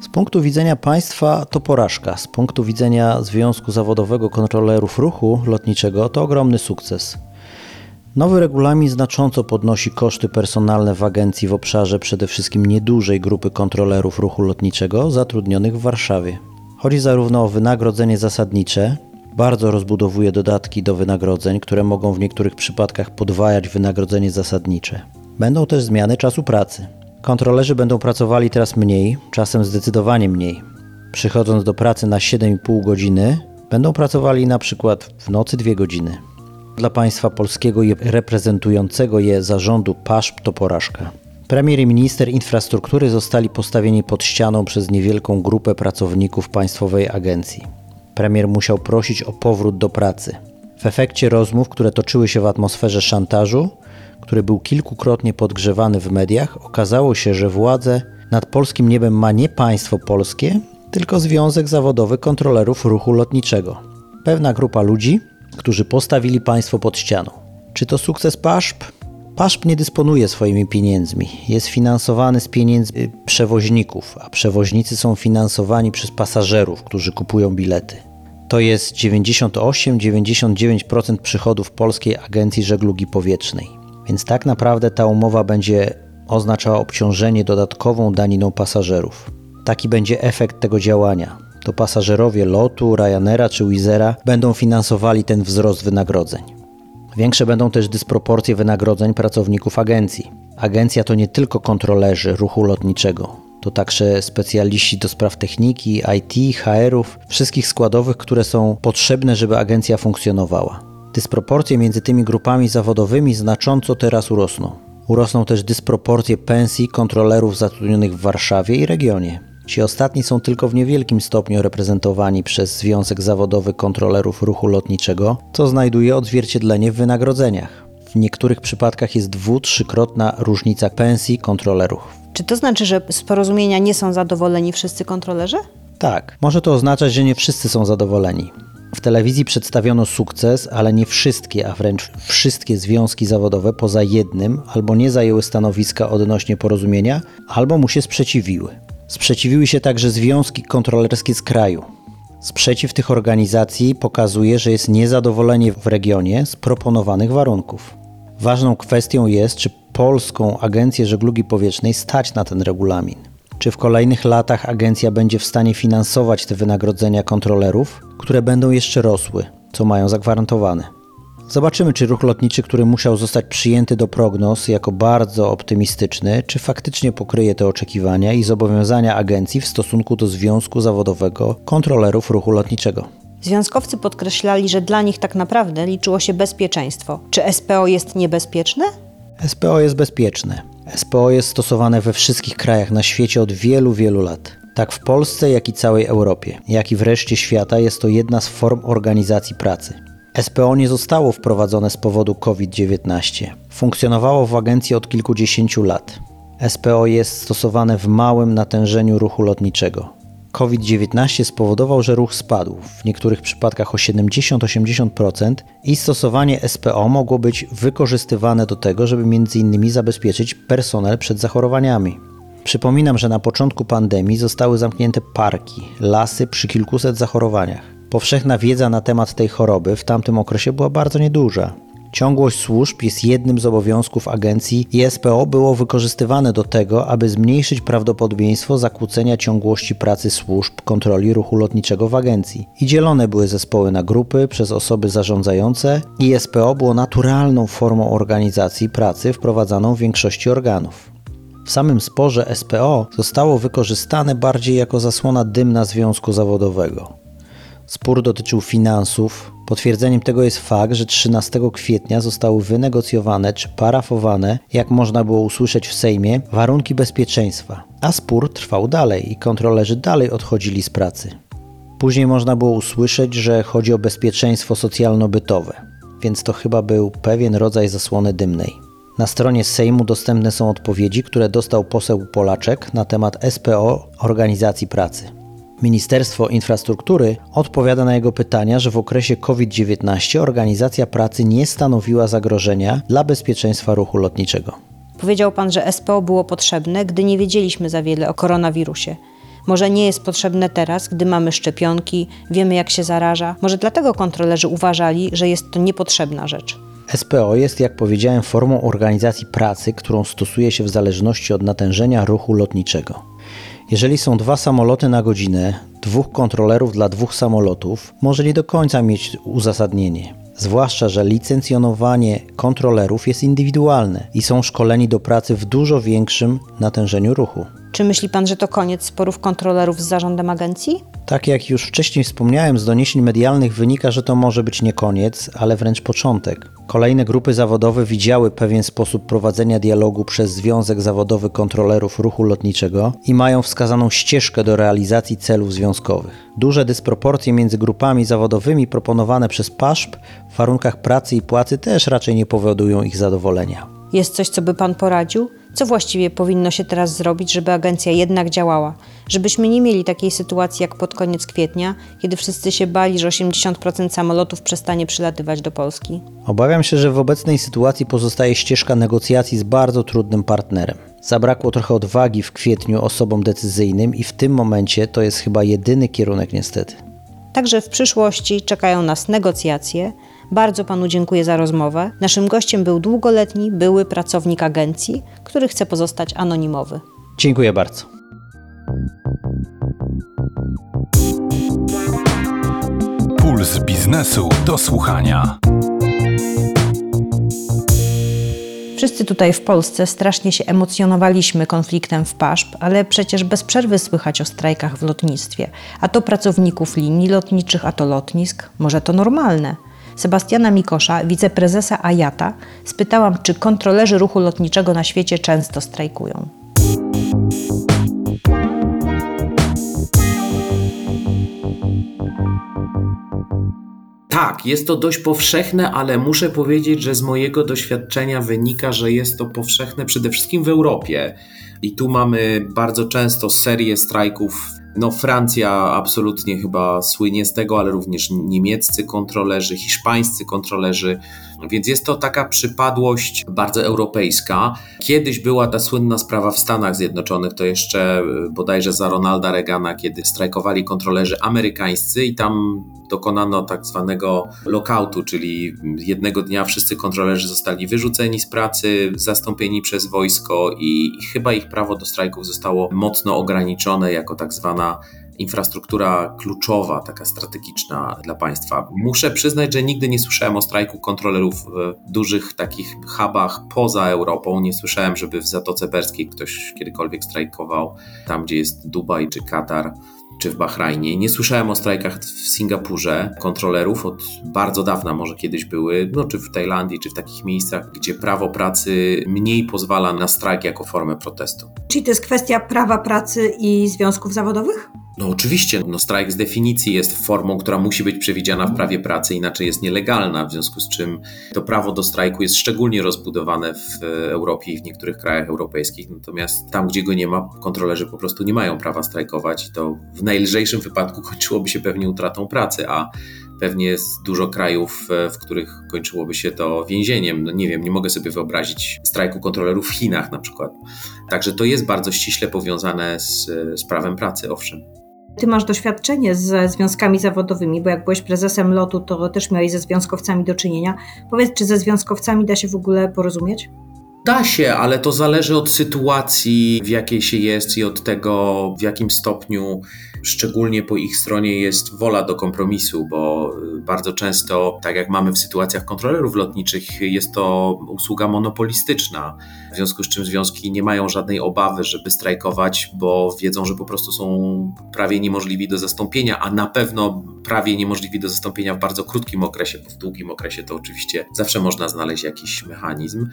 Z punktu widzenia państwa to porażka, z punktu widzenia Związku Zawodowego Kontrolerów Ruchu Lotniczego to ogromny sukces. Nowy regulamin znacząco podnosi koszty personalne w agencji w obszarze przede wszystkim niedużej grupy kontrolerów ruchu lotniczego zatrudnionych w Warszawie. Chodzi zarówno o wynagrodzenie zasadnicze, bardzo rozbudowuje dodatki do wynagrodzeń, które mogą w niektórych przypadkach podwajać wynagrodzenie zasadnicze. Będą też zmiany czasu pracy. Kontrolerzy będą pracowali teraz mniej, czasem zdecydowanie mniej. Przychodząc do pracy na 7,5 godziny, będą pracowali na przykład w nocy 2 godziny. Dla państwa polskiego i reprezentującego je zarządu PASZP to porażka. Premier i minister infrastruktury zostali postawieni pod ścianą przez niewielką grupę pracowników państwowej agencji. Premier musiał prosić o powrót do pracy. W efekcie rozmów, które toczyły się w atmosferze szantażu, który był kilkukrotnie podgrzewany w mediach, okazało się, że władzę nad polskim niebem ma nie państwo polskie, tylko Związek Zawodowy Kontrolerów Ruchu Lotniczego. Pewna grupa ludzi, którzy postawili państwo pod ścianą. Czy to sukces PASZP? PASZP nie dysponuje swoimi pieniędzmi. Jest finansowany z pieniędzy przewoźników, a przewoźnicy są finansowani przez pasażerów, którzy kupują bilety. To jest 98-99% przychodów Polskiej Agencji Żeglugi Powietrznej. Więc tak naprawdę ta umowa będzie oznaczała obciążenie dodatkową daniną pasażerów. Taki będzie efekt tego działania. To pasażerowie lotu, Ryanaira czy Wizera będą finansowali ten wzrost wynagrodzeń. Większe będą też dysproporcje wynagrodzeń pracowników agencji. Agencja to nie tylko kontrolerzy ruchu lotniczego, to także specjaliści do spraw techniki, IT, HR-ów, wszystkich składowych, które są potrzebne, żeby agencja funkcjonowała. Dysproporcje między tymi grupami zawodowymi znacząco teraz urosną. Urosną też dysproporcje pensji kontrolerów zatrudnionych w Warszawie i regionie. Ci ostatni są tylko w niewielkim stopniu reprezentowani przez Związek Zawodowy Kontrolerów Ruchu Lotniczego, co znajduje odzwierciedlenie w wynagrodzeniach. W niektórych przypadkach jest dwu-, trzykrotna różnica pensji kontrolerów. Czy to znaczy, że z porozumienia nie są zadowoleni wszyscy kontrolerzy? Tak, może to oznaczać, że nie wszyscy są zadowoleni. W telewizji przedstawiono sukces, ale nie wszystkie, a wręcz wszystkie związki zawodowe poza jednym albo nie zajęły stanowiska odnośnie porozumienia, albo mu się sprzeciwiły. Sprzeciwiły się także związki kontrolerskie z kraju. Sprzeciw tych organizacji pokazuje, że jest niezadowolenie w regionie z proponowanych warunków. Ważną kwestią jest, czy Polską Agencję Żeglugi Powietrznej stać na ten regulamin. Czy w kolejnych latach agencja będzie w stanie finansować te wynagrodzenia kontrolerów, które będą jeszcze rosły, co mają zagwarantowane. Zobaczymy, czy ruch lotniczy, który musiał zostać przyjęty do prognoz jako bardzo optymistyczny, czy faktycznie pokryje te oczekiwania i zobowiązania agencji w stosunku do Związku Zawodowego Kontrolerów Ruchu Lotniczego. Związkowcy podkreślali, że dla nich tak naprawdę liczyło się bezpieczeństwo. Czy SPO jest niebezpieczne? SPO jest bezpieczne. SPO jest stosowane we wszystkich krajach na świecie od wielu, wielu lat. Tak w Polsce, jak i całej Europie, jak i w reszcie świata jest to jedna z form organizacji pracy. SPO nie zostało wprowadzone z powodu COVID-19. Funkcjonowało w agencji od kilkudziesięciu lat. SPO jest stosowane w małym natężeniu ruchu lotniczego. COVID-19 spowodował, że ruch spadł, w niektórych przypadkach o 70-80% i stosowanie SPO mogło być wykorzystywane do tego, żeby m.in. zabezpieczyć personel przed zachorowaniami. Przypominam, że na początku pandemii zostały zamknięte parki, lasy przy kilkuset zachorowaniach. Powszechna wiedza na temat tej choroby w tamtym okresie była bardzo nieduża. Ciągłość służb jest jednym z obowiązków agencji i SPO było wykorzystywane do tego, aby zmniejszyć prawdopodobieństwo zakłócenia ciągłości pracy służb kontroli ruchu lotniczego w agencji. I dzielone były zespoły na grupy przez osoby zarządzające i SPO było naturalną formą organizacji pracy wprowadzaną w większości organów. W samym sporze SPO zostało wykorzystane bardziej jako zasłona dymna związku zawodowego. Spór dotyczył finansów. Potwierdzeniem tego jest fakt, że 13 kwietnia zostały wynegocjowane czy parafowane, jak można było usłyszeć w Sejmie, warunki bezpieczeństwa, a spór trwał dalej i kontrolerzy dalej odchodzili z pracy. Później można było usłyszeć, że chodzi o bezpieczeństwo socjalno-bytowe, więc to chyba był pewien rodzaj zasłony dymnej. Na stronie Sejmu dostępne są odpowiedzi, które dostał poseł Polaczek na temat SPO Organizacji Pracy. Ministerstwo Infrastruktury odpowiada na jego pytania, że w okresie COVID-19 organizacja pracy nie stanowiła zagrożenia dla bezpieczeństwa ruchu lotniczego. Powiedział pan, że SPO było potrzebne, gdy nie wiedzieliśmy za wiele o koronawirusie. Może nie jest potrzebne teraz, gdy mamy szczepionki, wiemy jak się zaraża. Może dlatego kontrolerzy uważali, że jest to niepotrzebna rzecz. SPO jest, jak powiedziałem, formą organizacji pracy, którą stosuje się w zależności od natężenia ruchu lotniczego. Jeżeli są dwa samoloty na godzinę, dwóch kontrolerów dla dwóch samolotów może nie do końca mieć uzasadnienie. Zwłaszcza, że licencjonowanie kontrolerów jest indywidualne i są szkoleni do pracy w dużo większym natężeniu ruchu. Czy myśli pan, że to koniec sporów kontrolerów z zarządem agencji? Tak jak już wcześniej wspomniałem, z doniesień medialnych wynika, że to może być nie koniec, ale wręcz początek. Kolejne grupy zawodowe widziały pewien sposób prowadzenia dialogu przez Związek Zawodowy Kontrolerów Ruchu Lotniczego i mają wskazaną ścieżkę do realizacji celów związkowych. Duże dysproporcje między grupami zawodowymi proponowane przez PASZP w warunkach pracy i płacy też raczej nie powodują ich zadowolenia. Jest coś, co by pan poradził? Co właściwie powinno się teraz zrobić, żeby agencja jednak działała? Żebyśmy nie mieli takiej sytuacji jak pod koniec kwietnia, kiedy wszyscy się bali, że 80% samolotów przestanie przylatywać do Polski. Obawiam się, że w obecnej sytuacji pozostaje ścieżka negocjacji z bardzo trudnym partnerem. Zabrakło trochę odwagi w kwietniu osobom decyzyjnym i w tym momencie to jest chyba jedyny kierunek niestety. Także w przyszłości czekają nas negocjacje. Bardzo panu dziękuję za rozmowę. Naszym gościem był długoletni były pracownik agencji, który chce pozostać anonimowy. Dziękuję bardzo. Puls biznesu do słuchania. Wszyscy tutaj w Polsce strasznie się emocjonowaliśmy konfliktem w PASZP, ale przecież bez przerwy słychać o strajkach w lotnictwie. A to pracowników linii lotniczych, a to lotnisk. Może to normalne. Sebastiana Mikosza, wiceprezesa AJATA, spytałam, czy kontrolerzy ruchu lotniczego na świecie często strajkują. Tak, jest to dość powszechne, ale muszę powiedzieć, że z mojego doświadczenia wynika, że jest to powszechne przede wszystkim w Europie. I tu mamy bardzo często serię strajków. No, Francja absolutnie chyba słynie z tego, ale również niemieccy kontrolerzy, hiszpańscy kontrolerzy, więc jest to taka przypadłość bardzo europejska. Kiedyś była ta słynna sprawa w Stanach Zjednoczonych, to jeszcze bodajże za Ronalda Reagana, kiedy strajkowali kontrolerzy amerykańscy i tam dokonano tak zwanego lockoutu, czyli jednego dnia wszyscy kontrolerzy zostali wyrzuceni z pracy, zastąpieni przez wojsko i chyba ich prawo do strajków zostało mocno ograniczone jako tak zwana infrastruktura kluczowa, taka strategiczna dla państwa. Muszę przyznać, że nigdy nie słyszałem o strajku kontrolerów w dużych takich hubach poza Europą. Nie słyszałem, żeby w Zatoce Perskiej ktoś kiedykolwiek strajkował, tam gdzie jest Dubaj czy Katar czy w Bahrajnie. Nie słyszałem o strajkach w Singapurze kontrolerów od bardzo dawna, może kiedyś były, no czy w Tajlandii, czy w takich miejscach, gdzie prawo pracy mniej pozwala na strajk jako formę protestu. Czyli to jest kwestia prawa pracy i związków zawodowych? No oczywiście, no strajk z definicji jest formą, która musi być przewidziana w prawie pracy, inaczej jest nielegalna, w związku z czym to prawo do strajku jest szczególnie rozbudowane w Europie i w niektórych krajach europejskich, natomiast tam, gdzie go nie ma, kontrolerzy po prostu nie mają prawa strajkować i to w najlżejszym wypadku kończyłoby się pewnie utratą pracy, a pewnie jest dużo krajów, w których kończyłoby się to więzieniem. No nie wiem, nie mogę sobie wyobrazić strajku kontrolerów w Chinach na przykład. Także to jest bardzo ściśle powiązane z, z prawem pracy, owszem. Ty masz doświadczenie ze związkami zawodowymi, bo jak byłeś prezesem lotu, to też miałeś ze związkowcami do czynienia. Powiedz, czy ze związkowcami da się w ogóle porozumieć? Da się, ale to zależy od sytuacji, w jakiej się jest i od tego, w jakim stopniu szczególnie po ich stronie jest wola do kompromisu, bo bardzo często, tak jak mamy w sytuacjach kontrolerów lotniczych, jest to usługa monopolistyczna, w związku z czym związki nie mają żadnej obawy, żeby strajkować, bo wiedzą, że po prostu są prawie niemożliwi do zastąpienia, a na pewno prawie niemożliwi do zastąpienia w bardzo krótkim okresie, bo w długim okresie to oczywiście zawsze można znaleźć jakiś mechanizm.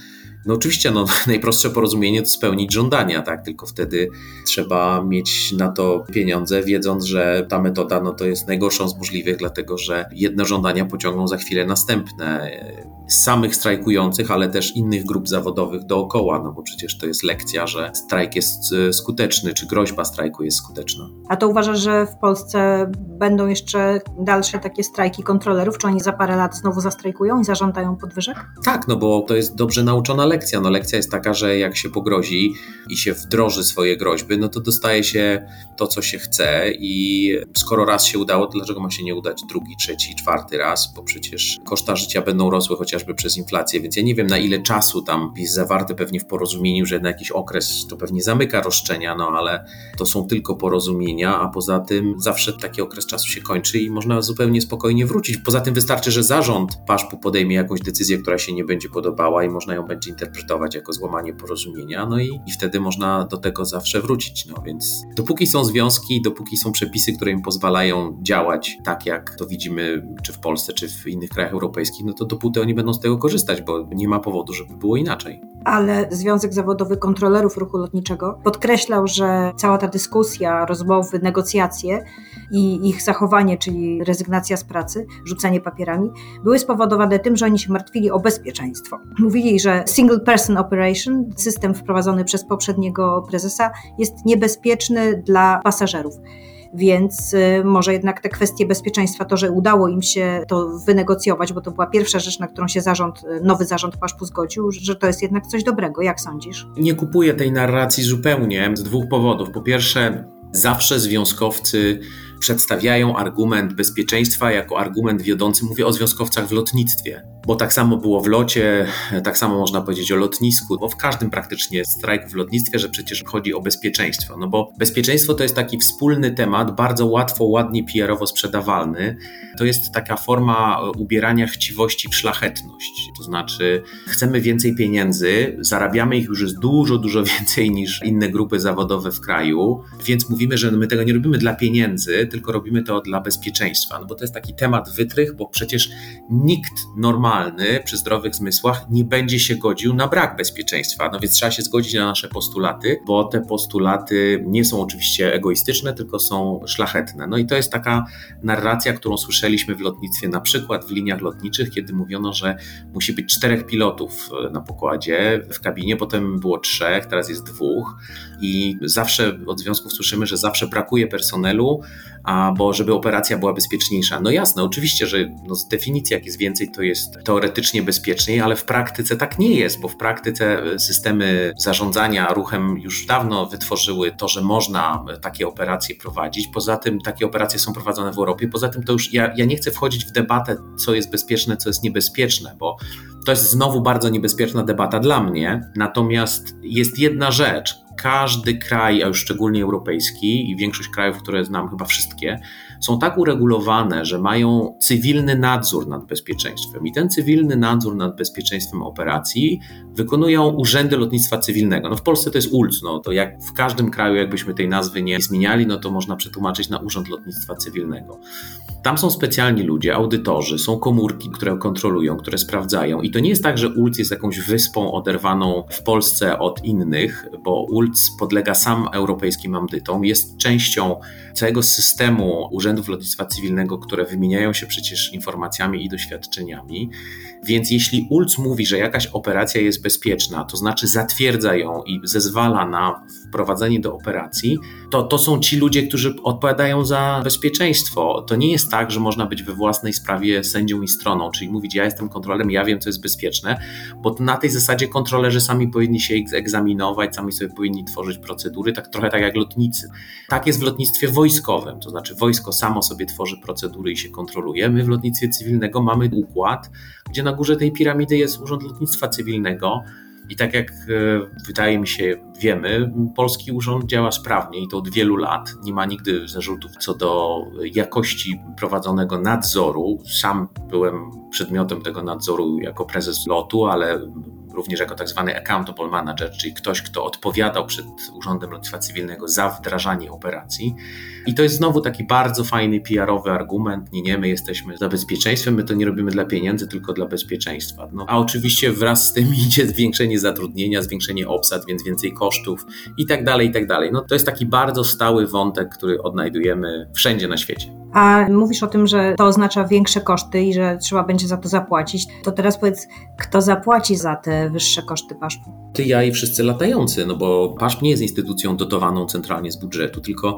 No oczywiście no, najprostsze porozumienie to spełnić żądania, tak? Tylko wtedy trzeba mieć na to pieniądze, wiedząc, że ta metoda no, to jest najgorszą z możliwych, dlatego że jedne żądania pociągną za chwilę następne samych strajkujących, ale też innych grup zawodowych dookoła, no bo przecież to jest lekcja, że strajk jest e, skuteczny, czy groźba strajku jest skuteczna. A to uważasz, że w Polsce będą jeszcze dalsze takie strajki kontrolerów? Czy oni za parę lat znowu zastrajkują i zażądają podwyżek? Tak, no bo to jest dobrze nauczona lekcja. No lekcja jest taka, że jak się pogrozi i się wdroży swoje groźby, no to dostaje się to, co się chce i skoro raz się udało, to dlaczego ma się nie udać drugi, trzeci, czwarty raz? Bo przecież koszta życia będą rosły chociażby przez inflację, więc ja nie wiem na ile czasu tam jest zawarte pewnie w porozumieniu, że na jakiś okres to pewnie zamyka roszczenia, no ale to są tylko porozumienia, a poza tym zawsze taki okres czasu się kończy i można zupełnie spokojnie wrócić. Poza tym wystarczy, że zarząd paszpu podejmie jakąś decyzję, która się nie będzie podobała i można ją będzie interpretować jako złamanie porozumienia, no i, i wtedy można do tego zawsze wrócić. No więc dopóki są związki, dopóki są przepisy, które im pozwalają działać tak, jak to widzimy czy w Polsce, czy w innych krajach europejskich, no to dopóty oni będą z tego korzystać, bo nie ma powodu, żeby było inaczej ale Związek Zawodowy Kontrolerów Ruchu Lotniczego podkreślał, że cała ta dyskusja, rozmowy, negocjacje i ich zachowanie, czyli rezygnacja z pracy, rzucanie papierami, były spowodowane tym, że oni się martwili o bezpieczeństwo. Mówili, że single person operation, system wprowadzony przez poprzedniego prezesa, jest niebezpieczny dla pasażerów więc y, może jednak te kwestie bezpieczeństwa, to, że udało im się to wynegocjować, bo to była pierwsza rzecz, na którą się zarząd, y, nowy zarząd Paszpu zgodził, że to jest jednak coś dobrego. Jak sądzisz? Nie kupuję tej narracji zupełnie z dwóch powodów. Po pierwsze, zawsze związkowcy przedstawiają argument bezpieczeństwa jako argument wiodący. Mówię o związkowcach w lotnictwie, bo tak samo było w locie, tak samo można powiedzieć o lotnisku, bo w każdym praktycznie strajku w lotnictwie, że przecież chodzi o bezpieczeństwo. No bo bezpieczeństwo to jest taki wspólny temat, bardzo łatwo, ładnie PR-owo sprzedawalny. To jest taka forma ubierania chciwości w szlachetność. To znaczy, chcemy więcej pieniędzy, zarabiamy ich już jest dużo, dużo więcej niż inne grupy zawodowe w kraju, więc mówimy, że my tego nie robimy dla pieniędzy, tylko robimy to dla bezpieczeństwa. No bo to jest taki temat wytrych, bo przecież nikt normalny przy zdrowych zmysłach nie będzie się godził na brak bezpieczeństwa. No więc trzeba się zgodzić na nasze postulaty, bo te postulaty nie są oczywiście egoistyczne, tylko są szlachetne. No i to jest taka narracja, którą słyszeliśmy w lotnictwie, na przykład w liniach lotniczych, kiedy mówiono, że musi być czterech pilotów na pokładzie w kabinie, potem było trzech, teraz jest dwóch i zawsze od związków słyszymy, że zawsze brakuje personelu, a żeby operacja była bezpieczniejsza. No jasne, oczywiście, że no z definicji jak jest więcej, to jest teoretycznie bezpieczniej, ale w praktyce tak nie jest, bo w praktyce systemy zarządzania ruchem już dawno wytworzyły to, że można takie operacje prowadzić. Poza tym takie operacje są prowadzone w Europie. Poza tym to już ja, ja nie chcę wchodzić w debatę, co jest bezpieczne, co jest niebezpieczne, bo to jest znowu bardzo niebezpieczna debata dla mnie. Natomiast jest jedna rzecz, każdy kraj, a już szczególnie europejski i większość krajów, które znam, chyba wszystkie, są tak uregulowane, że mają cywilny nadzór nad bezpieczeństwem. I ten cywilny nadzór nad bezpieczeństwem operacji wykonują urzędy lotnictwa cywilnego. No w Polsce to jest ULC, no to jak w każdym kraju, jakbyśmy tej nazwy nie zmieniali, no to można przetłumaczyć na Urząd Lotnictwa Cywilnego. Tam są specjalni ludzie, audytorzy, są komórki, które kontrolują, które sprawdzają. I to nie jest tak, że ULC jest jakąś wyspą oderwaną w Polsce od innych, bo ULC podlega sam europejskim audytom, jest częścią całego systemu urzędów lotnictwa cywilnego, które wymieniają się przecież informacjami i doświadczeniami. Więc jeśli ULC mówi, że jakaś operacja jest bezpieczna, to znaczy zatwierdza ją i zezwala na wprowadzenie do operacji, to to są ci ludzie, którzy odpowiadają za bezpieczeństwo. To nie jest tak, że można być we własnej sprawie sędzią i stroną, czyli mówić, ja jestem kontrolerem, ja wiem, co jest bezpieczne, bo na tej zasadzie kontrolerzy sami powinni się egzaminować, sami sobie powinni tworzyć procedury, tak trochę tak jak lotnicy. Tak jest w lotnictwie wojskowym, to znaczy wojsko samo sobie tworzy procedury i się kontroluje. My w lotnictwie cywilnego mamy układ, gdzie na górze tej piramidy jest Urząd Lotnictwa Cywilnego, i tak jak e, wydaje mi się, wiemy, polski urząd działa sprawnie i to od wielu lat. Nie ma nigdy zarzutów co do jakości prowadzonego nadzoru. Sam byłem przedmiotem tego nadzoru jako prezes lotu, ale również jako tak zwany accountable manager, czyli ktoś, kto odpowiadał przed Urzędem Lotnictwa Cywilnego za wdrażanie operacji. I to jest znowu taki bardzo fajny PR-owy argument. Nie, nie, my jesteśmy za bezpieczeństwem, my to nie robimy dla pieniędzy, tylko dla bezpieczeństwa. No, a oczywiście wraz z tym idzie zwiększenie zatrudnienia, zwiększenie obsad, więc więcej kosztów i tak dalej, i tak dalej. No, to jest taki bardzo stały wątek, który odnajdujemy wszędzie na świecie. A mówisz o tym, że to oznacza większe koszty i że trzeba będzie za to zapłacić. To teraz powiedz, kto zapłaci za te wyższe koszty paszpu? Ty, ja i wszyscy latający, no bo PASZP nie jest instytucją dotowaną centralnie z budżetu, tylko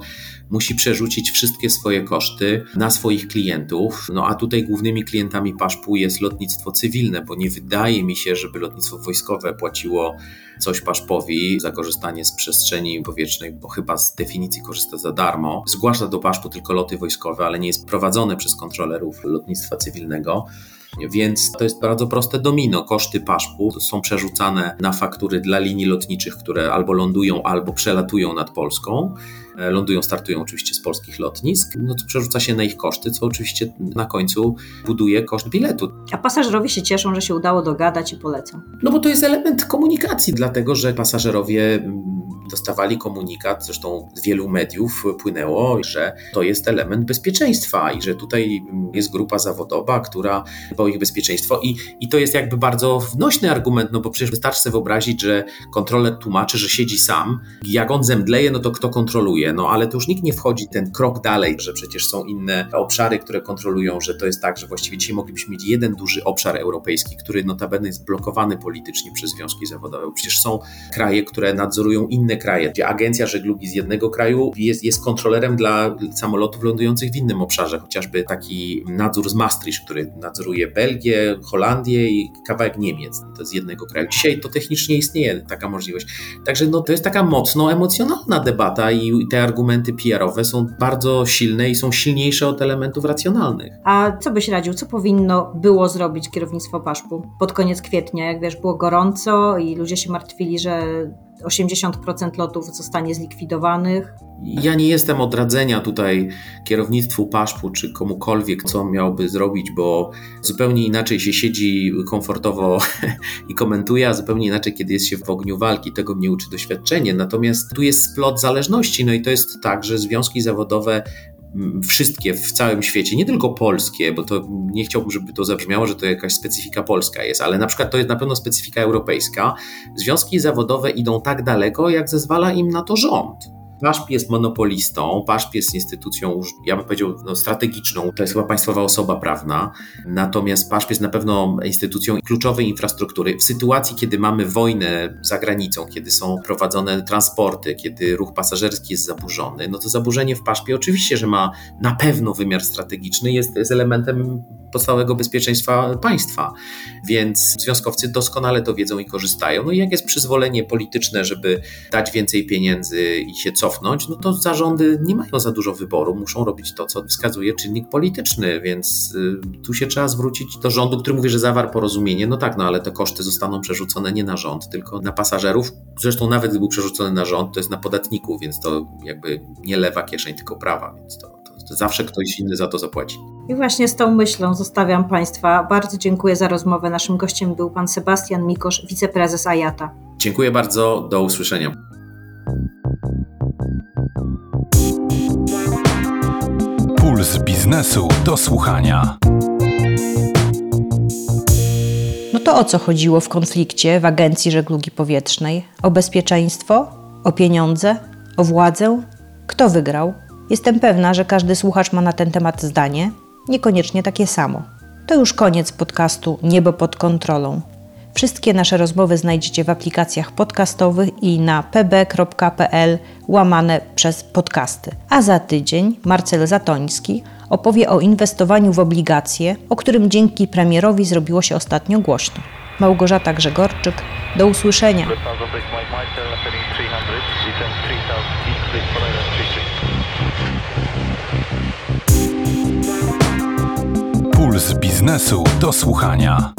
musi przerzucić wszystkie swoje koszty na swoich klientów. No a tutaj głównymi klientami PASZP-u jest lotnictwo cywilne, bo nie wydaje mi się, żeby lotnictwo wojskowe płaciło coś PASZP-owi za korzystanie z przestrzeni powietrznej, bo chyba z definicji korzysta za darmo. Zgłasza do PASZP-u tylko loty wojskowe, ale nie jest prowadzone przez kontrolerów lotnictwa cywilnego. Więc to jest bardzo proste domino. Koszty paszpu są przerzucane na faktury dla linii lotniczych, które albo lądują, albo przelatują nad Polską. E, lądują, startują oczywiście z polskich lotnisk. No to przerzuca się na ich koszty, co oczywiście na końcu buduje koszt biletu. A pasażerowie się cieszą, że się udało dogadać i polecą. No bo to jest element komunikacji, dlatego że pasażerowie dostawali komunikat, zresztą z wielu mediów płynęło, że to jest element bezpieczeństwa i że tutaj jest grupa zawodowa, która dba ich bezpieczeństwo i, i to jest jakby bardzo wnośny argument, no bo przecież wystarczy sobie wyobrazić, że kontroler tłumaczy, że siedzi sam, jak on zemdleje, no to kto kontroluje? No ale to już nikt nie wchodzi ten krok dalej, że przecież są inne obszary, które kontrolują, że to jest tak, że właściwie dzisiaj moglibyśmy mieć jeden duży obszar europejski, który notabene jest blokowany politycznie przez związki zawodowe. Przecież są kraje, które nadzorują inne kraje, gdzie agencja żeglugi z jednego kraju jest, jest kontrolerem dla samolotów lądujących w innym obszarze, chociażby taki nadzór z Maastricht, który nadzoruje Belgię, Holandię i kawałek Niemiec, to z jednego kraju. Dzisiaj to technicznie istnieje taka możliwość. Także no, to jest taka mocno emocjonalna debata i te argumenty PR-owe są bardzo silne i są silniejsze od elementów racjonalnych. A co byś radził, co powinno było zrobić kierownictwo paszpu pod koniec kwietnia, jak wiesz, było gorąco i ludzie się martwili, że 80% lotów zostanie zlikwidowanych. Ja nie jestem od radzenia tutaj kierownictwu paszpu czy komukolwiek, co miałby zrobić, bo zupełnie inaczej się siedzi komfortowo i komentuje, a zupełnie inaczej, kiedy jest się w ogniu walki. Tego mnie uczy doświadczenie. Natomiast tu jest splot zależności. No i to jest tak, że związki zawodowe wszystkie w całym świecie, nie tylko polskie, bo to nie chciałbym, żeby to zabrzmiało, że to jakaś specyfika polska jest, ale na przykład to jest na pewno specyfika europejska. Związki zawodowe idą tak daleko, jak zezwala im na to rząd. PASZP jest monopolistą, PASZP jest instytucją, ja bym powiedział, no, strategiczną, to jest chyba państwowa osoba prawna, natomiast PASZP jest na pewno instytucją kluczowej infrastruktury. W sytuacji, kiedy mamy wojnę za granicą, kiedy są prowadzone transporty, kiedy ruch pasażerski jest zaburzony, no to zaburzenie w PASZPie oczywiście, że ma na pewno wymiar strategiczny, jest, jest elementem podstawowego bezpieczeństwa państwa, więc związkowcy doskonale to wiedzą i korzystają. No i jak jest przyzwolenie polityczne, żeby dać więcej pieniędzy i się cofnąć, no to zarządy nie mają za dużo wyboru, muszą robić to, co wskazuje czynnik polityczny, więc y, tu się trzeba zwrócić do rządu, który mówi, że zawarł porozumienie. No tak, no ale te koszty zostaną przerzucone nie na rząd, tylko na pasażerów. Zresztą nawet gdy był przerzucony na rząd, to jest na podatników, więc to jakby nie lewa kieszeń, tylko prawa, więc to zawsze ktoś inny za to zapłaci. I właśnie z tą myślą zostawiam Państwa. Bardzo dziękuję za rozmowę. Naszym gościem był Pan Sebastian Mikosz, wiceprezes AJATA. Dziękuję bardzo, do usłyszenia. Puls biznesu do słuchania. No to o co chodziło w konflikcie w Agencji Żeglugi Powietrznej? O bezpieczeństwo? O pieniądze? O władzę? Kto wygrał? Jestem pewna, że każdy słuchacz ma na ten temat zdanie, niekoniecznie takie samo. To już koniec podcastu Niebo pod kontrolą. Wszystkie nasze rozmowy znajdziecie w aplikacjach podcastowych i na pb.pl łamane przez podcasty. A za tydzień Marcel Zatoński opowie o inwestowaniu w obligacje, o którym dzięki premierowi zrobiło się ostatnio głośno. Małgorzata Grzegorczyk, do usłyszenia. Puls biznesu do słuchania.